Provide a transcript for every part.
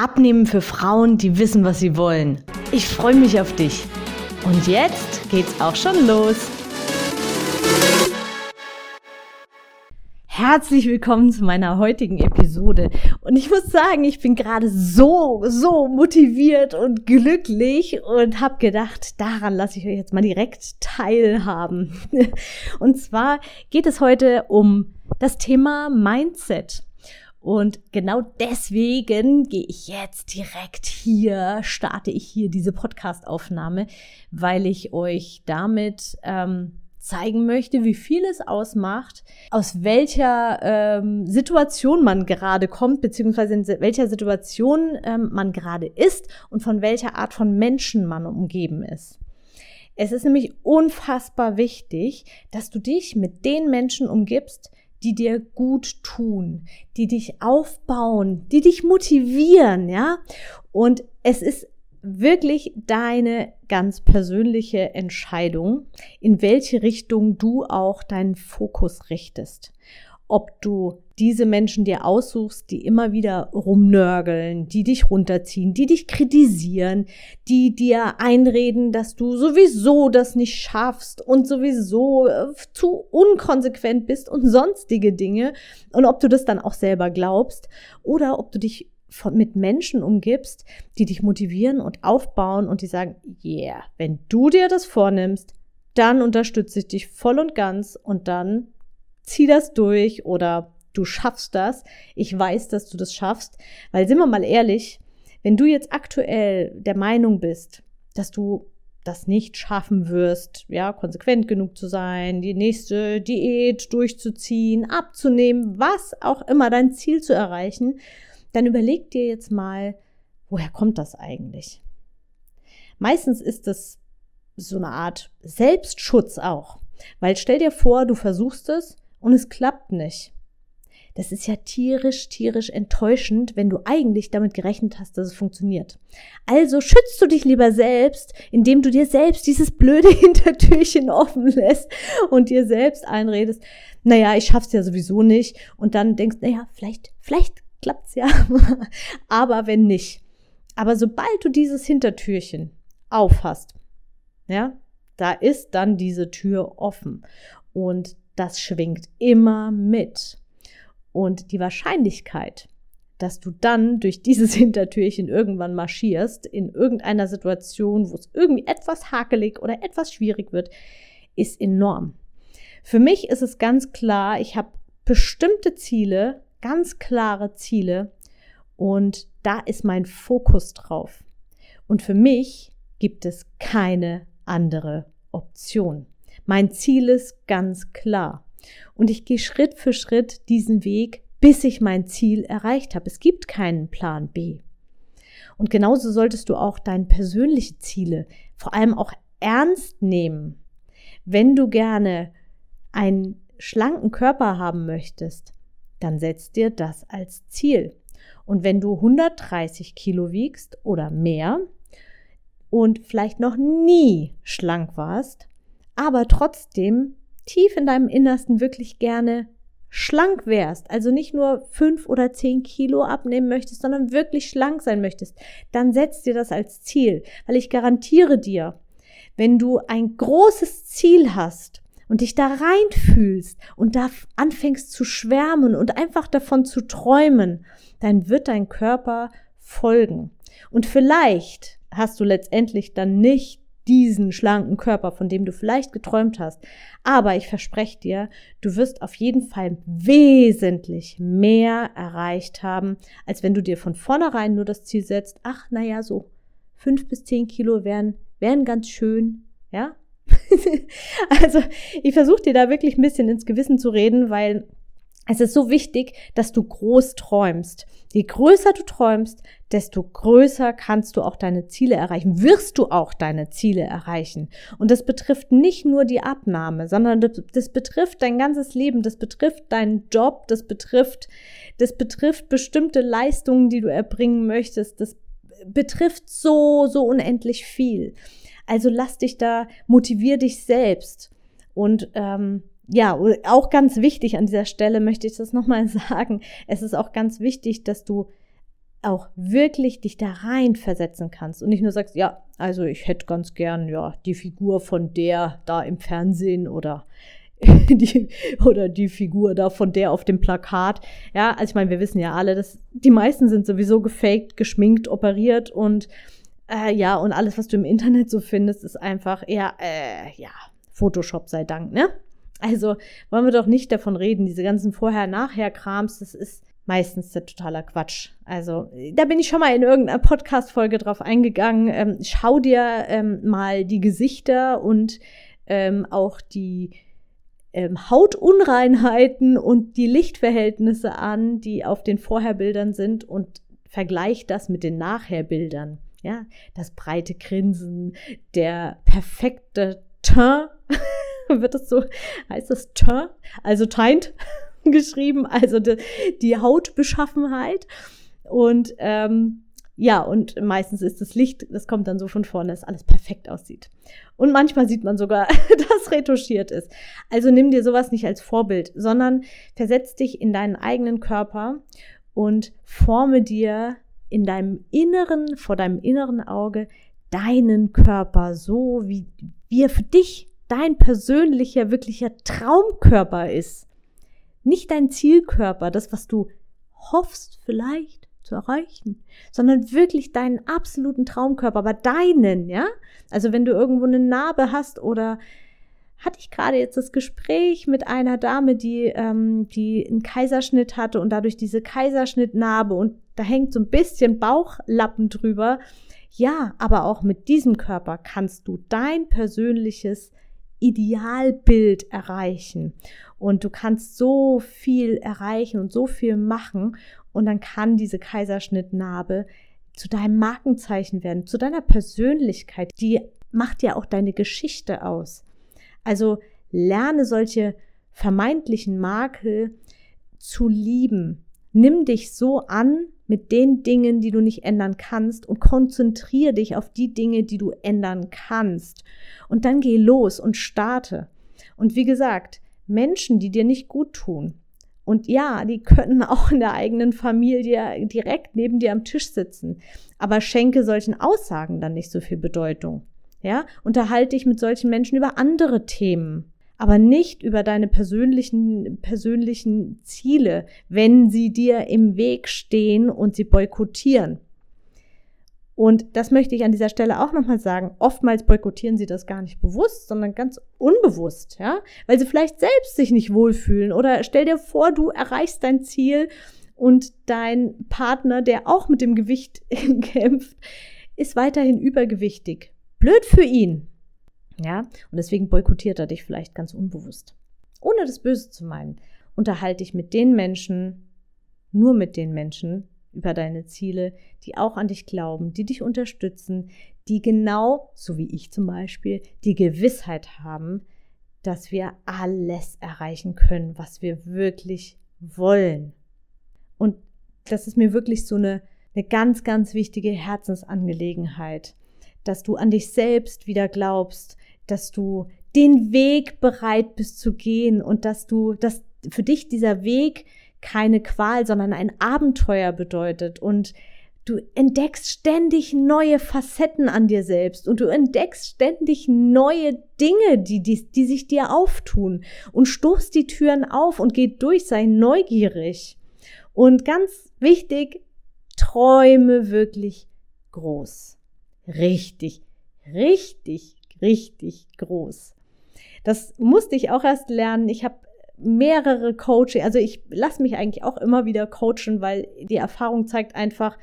Abnehmen für Frauen, die wissen, was sie wollen. Ich freue mich auf dich. Und jetzt geht's auch schon los. Herzlich willkommen zu meiner heutigen Episode. Und ich muss sagen, ich bin gerade so, so motiviert und glücklich und habe gedacht, daran lasse ich euch jetzt mal direkt teilhaben. Und zwar geht es heute um das Thema Mindset. Und genau deswegen gehe ich jetzt direkt hier, starte ich hier diese Podcast-Aufnahme, weil ich euch damit ähm, zeigen möchte, wie viel es ausmacht, aus welcher ähm, Situation man gerade kommt, beziehungsweise in welcher Situation ähm, man gerade ist und von welcher Art von Menschen man umgeben ist. Es ist nämlich unfassbar wichtig, dass du dich mit den Menschen umgibst, die dir gut tun, die dich aufbauen, die dich motivieren, ja? Und es ist wirklich deine ganz persönliche Entscheidung, in welche Richtung du auch deinen Fokus richtest ob du diese Menschen dir aussuchst, die immer wieder rumnörgeln, die dich runterziehen, die dich kritisieren, die dir einreden, dass du sowieso das nicht schaffst und sowieso äh, zu unkonsequent bist und sonstige Dinge. Und ob du das dann auch selber glaubst oder ob du dich mit Menschen umgibst, die dich motivieren und aufbauen und die sagen, yeah, wenn du dir das vornimmst, dann unterstütze ich dich voll und ganz und dann zieh das durch oder du schaffst das. Ich weiß, dass du das schaffst. Weil sind wir mal ehrlich, wenn du jetzt aktuell der Meinung bist, dass du das nicht schaffen wirst, ja, konsequent genug zu sein, die nächste Diät durchzuziehen, abzunehmen, was auch immer dein Ziel zu erreichen, dann überleg dir jetzt mal, woher kommt das eigentlich? Meistens ist das so eine Art Selbstschutz auch. Weil stell dir vor, du versuchst es und es klappt nicht. Das ist ja tierisch, tierisch enttäuschend, wenn du eigentlich damit gerechnet hast, dass es funktioniert. Also schützt du dich lieber selbst, indem du dir selbst dieses blöde Hintertürchen offen lässt und dir selbst einredest, naja, ich schaff's ja sowieso nicht. Und dann denkst, naja, vielleicht, vielleicht klappt's ja. Aber wenn nicht. Aber sobald du dieses Hintertürchen aufhast, ja, da ist dann diese Tür offen. Und das schwingt immer mit. Und die Wahrscheinlichkeit, dass du dann durch dieses Hintertürchen irgendwann marschierst, in irgendeiner Situation, wo es irgendwie etwas hakelig oder etwas schwierig wird, ist enorm. Für mich ist es ganz klar, ich habe bestimmte Ziele, ganz klare Ziele und da ist mein Fokus drauf. Und für mich gibt es keine andere Option. Mein Ziel ist ganz klar. Und ich gehe Schritt für Schritt diesen Weg, bis ich mein Ziel erreicht habe. Es gibt keinen Plan B. Und genauso solltest du auch deine persönlichen Ziele vor allem auch ernst nehmen. Wenn du gerne einen schlanken Körper haben möchtest, dann setz dir das als Ziel. Und wenn du 130 Kilo wiegst oder mehr und vielleicht noch nie schlank warst, aber trotzdem tief in deinem Innersten wirklich gerne schlank wärst, also nicht nur fünf oder zehn Kilo abnehmen möchtest, sondern wirklich schlank sein möchtest, dann setz dir das als Ziel, weil ich garantiere dir, wenn du ein großes Ziel hast und dich da reinfühlst und da anfängst zu schwärmen und einfach davon zu träumen, dann wird dein Körper folgen. Und vielleicht hast du letztendlich dann nicht diesen schlanken Körper, von dem du vielleicht geträumt hast. Aber ich verspreche dir, du wirst auf jeden Fall wesentlich mehr erreicht haben, als wenn du dir von vornherein nur das Ziel setzt, ach, naja, so fünf bis zehn Kilo wären, wären ganz schön, ja? also, ich versuche dir da wirklich ein bisschen ins Gewissen zu reden, weil Es ist so wichtig, dass du groß träumst. Je größer du träumst, desto größer kannst du auch deine Ziele erreichen, wirst du auch deine Ziele erreichen. Und das betrifft nicht nur die Abnahme, sondern das, betrifft dein ganzes Leben, das betrifft deinen Job, das betrifft, das betrifft bestimmte Leistungen, die du erbringen möchtest, das betrifft so, so unendlich viel. Also lass dich da, motivier dich selbst und ähm, ja, auch ganz wichtig an dieser Stelle möchte ich das nochmal sagen. Es ist auch ganz wichtig, dass du auch wirklich dich da rein versetzen kannst und nicht nur sagst, ja, also ich hätte ganz gern, ja, die Figur von der da im Fernsehen oder die, oder die Figur da von der auf dem Plakat. Ja, also ich meine, wir wissen ja alle, dass die meisten sind sowieso gefaked, geschminkt, operiert und äh, ja, und alles, was du im Internet so findest, ist einfach eher, äh, ja, Photoshop sei Dank, ne? Also wollen wir doch nicht davon reden, diese ganzen Vorher-Nachher-Krams, das ist meistens der totaler Quatsch. Also da bin ich schon mal in irgendeiner Podcast-Folge drauf eingegangen. Ähm, schau dir ähm, mal die Gesichter und ähm, auch die ähm, Hautunreinheiten und die Lichtverhältnisse an, die auf den Vorherbildern sind und vergleich das mit den Nachherbildern. Ja, das breite Grinsen, der perfekte Teint wird das so, heißt das Teint, also Teint geschrieben, also die, die Hautbeschaffenheit. Und ähm, ja, und meistens ist das Licht, das kommt dann so von vorne, dass alles perfekt aussieht. Und manchmal sieht man sogar, dass retuschiert ist. Also nimm dir sowas nicht als Vorbild, sondern versetz dich in deinen eigenen Körper und forme dir in deinem Inneren, vor deinem inneren Auge, deinen Körper so, wie, wie er für dich dein persönlicher, wirklicher Traumkörper ist. Nicht dein Zielkörper, das, was du hoffst vielleicht zu erreichen, sondern wirklich deinen absoluten Traumkörper, aber deinen, ja? Also wenn du irgendwo eine Narbe hast oder hatte ich gerade jetzt das Gespräch mit einer Dame, die, ähm, die einen Kaiserschnitt hatte und dadurch diese Kaiserschnittnarbe und da hängt so ein bisschen Bauchlappen drüber. Ja, aber auch mit diesem Körper kannst du dein persönliches Idealbild erreichen. Und du kannst so viel erreichen und so viel machen. Und dann kann diese Kaiserschnittnarbe zu deinem Markenzeichen werden, zu deiner Persönlichkeit. Die macht ja auch deine Geschichte aus. Also lerne solche vermeintlichen Makel zu lieben. Nimm dich so an mit den Dingen, die du nicht ändern kannst und konzentriere dich auf die Dinge, die du ändern kannst. Und dann geh los und starte. Und wie gesagt, Menschen, die dir nicht gut tun, und ja, die können auch in der eigenen Familie direkt neben dir am Tisch sitzen. Aber schenke solchen Aussagen dann nicht so viel Bedeutung. Ja, unterhalte dich mit solchen Menschen über andere Themen aber nicht über deine persönlichen, persönlichen Ziele, wenn sie dir im Weg stehen und sie boykottieren. Und das möchte ich an dieser Stelle auch nochmal sagen. Oftmals boykottieren sie das gar nicht bewusst, sondern ganz unbewusst, ja, weil sie vielleicht selbst sich nicht wohlfühlen. Oder stell dir vor, du erreichst dein Ziel und dein Partner, der auch mit dem Gewicht kämpft, ist weiterhin übergewichtig. Blöd für ihn. Ja, und deswegen boykottiert er dich vielleicht ganz unbewusst. Ohne das Böse zu meinen, unterhalte dich mit den Menschen, nur mit den Menschen über deine Ziele, die auch an dich glauben, die dich unterstützen, die genau, so wie ich zum Beispiel, die Gewissheit haben, dass wir alles erreichen können, was wir wirklich wollen. Und das ist mir wirklich so eine, eine ganz, ganz wichtige Herzensangelegenheit, dass du an dich selbst wieder glaubst, dass du den Weg bereit bist zu gehen und dass du, dass für dich dieser Weg keine Qual, sondern ein Abenteuer bedeutet und du entdeckst ständig neue Facetten an dir selbst und du entdeckst ständig neue Dinge, die, die, die sich dir auftun und stoßt die Türen auf und geht durch, sei neugierig. Und ganz wichtig, träume wirklich groß. Richtig, richtig richtig groß. Das musste ich auch erst lernen. Ich habe mehrere Coaching, also ich lasse mich eigentlich auch immer wieder coachen, weil die Erfahrung zeigt einfach,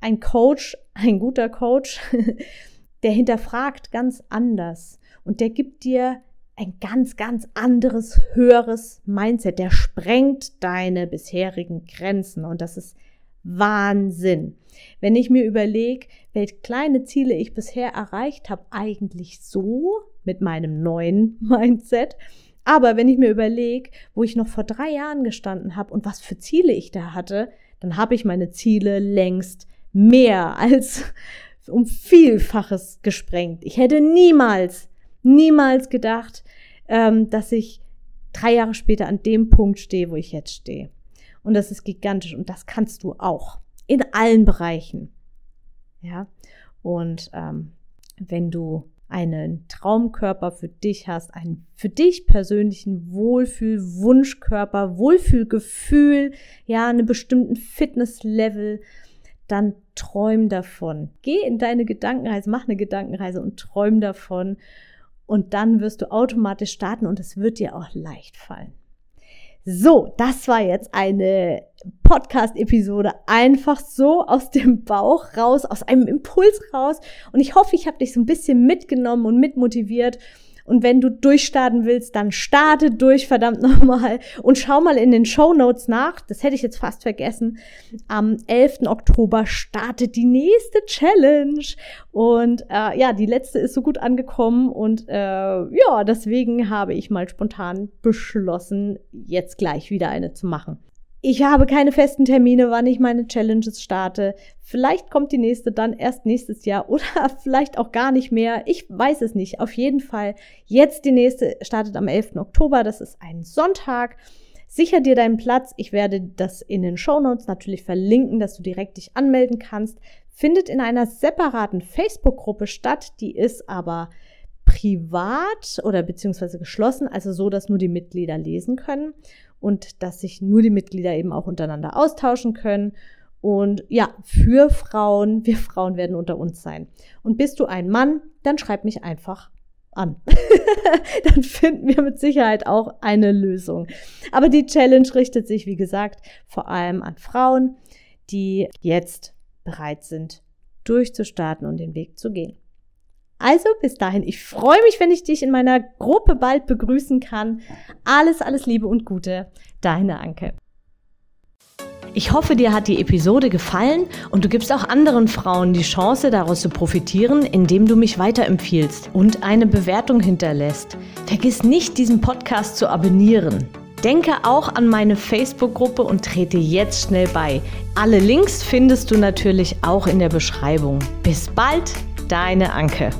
ein Coach, ein guter Coach, der hinterfragt ganz anders und der gibt dir ein ganz, ganz anderes, höheres Mindset. Der sprengt deine bisherigen Grenzen und das ist Wahnsinn. Wenn ich mir überlege, welche kleine Ziele ich bisher erreicht habe, eigentlich so mit meinem neuen Mindset. Aber wenn ich mir überlege, wo ich noch vor drei Jahren gestanden habe und was für Ziele ich da hatte, dann habe ich meine Ziele längst mehr als um Vielfaches gesprengt. Ich hätte niemals, niemals gedacht, ähm, dass ich drei Jahre später an dem Punkt stehe, wo ich jetzt stehe. Und das ist gigantisch und das kannst du auch in allen Bereichen. Ja, und ähm, wenn du einen Traumkörper für dich hast, einen für dich persönlichen Wohlfühl-Wunschkörper, Wohlfühlgefühl, ja, einen bestimmten Fitnesslevel, dann träum davon. Geh in deine Gedankenreise, mach eine Gedankenreise und träum davon. Und dann wirst du automatisch starten und es wird dir auch leicht fallen. So, das war jetzt eine Podcast-Episode einfach so aus dem Bauch raus, aus einem Impuls raus. Und ich hoffe, ich habe dich so ein bisschen mitgenommen und mitmotiviert und wenn du durchstarten willst, dann starte durch, verdammt nochmal. Und schau mal in den Show Notes nach. Das hätte ich jetzt fast vergessen. Am 11. Oktober startet die nächste Challenge. Und äh, ja, die letzte ist so gut angekommen. Und äh, ja, deswegen habe ich mal spontan beschlossen, jetzt gleich wieder eine zu machen. Ich habe keine festen Termine, wann ich meine Challenges starte. Vielleicht kommt die nächste dann erst nächstes Jahr oder vielleicht auch gar nicht mehr. Ich weiß es nicht. Auf jeden Fall, jetzt die nächste startet am 11. Oktober. Das ist ein Sonntag. Sicher dir deinen Platz. Ich werde das in den Show Notes natürlich verlinken, dass du direkt dich anmelden kannst. Findet in einer separaten Facebook-Gruppe statt. Die ist aber privat oder beziehungsweise geschlossen, also so, dass nur die Mitglieder lesen können und dass sich nur die Mitglieder eben auch untereinander austauschen können. Und ja, für Frauen, wir Frauen werden unter uns sein. Und bist du ein Mann, dann schreib mich einfach an. dann finden wir mit Sicherheit auch eine Lösung. Aber die Challenge richtet sich, wie gesagt, vor allem an Frauen, die jetzt bereit sind, durchzustarten und den Weg zu gehen. Also bis dahin, ich freue mich, wenn ich dich in meiner Gruppe bald begrüßen kann. Alles, alles Liebe und Gute, deine Anke. Ich hoffe, dir hat die Episode gefallen und du gibst auch anderen Frauen die Chance, daraus zu profitieren, indem du mich weiterempfiehlst und eine Bewertung hinterlässt. Vergiss nicht, diesen Podcast zu abonnieren. Denke auch an meine Facebook-Gruppe und trete jetzt schnell bei. Alle Links findest du natürlich auch in der Beschreibung. Bis bald, deine Anke.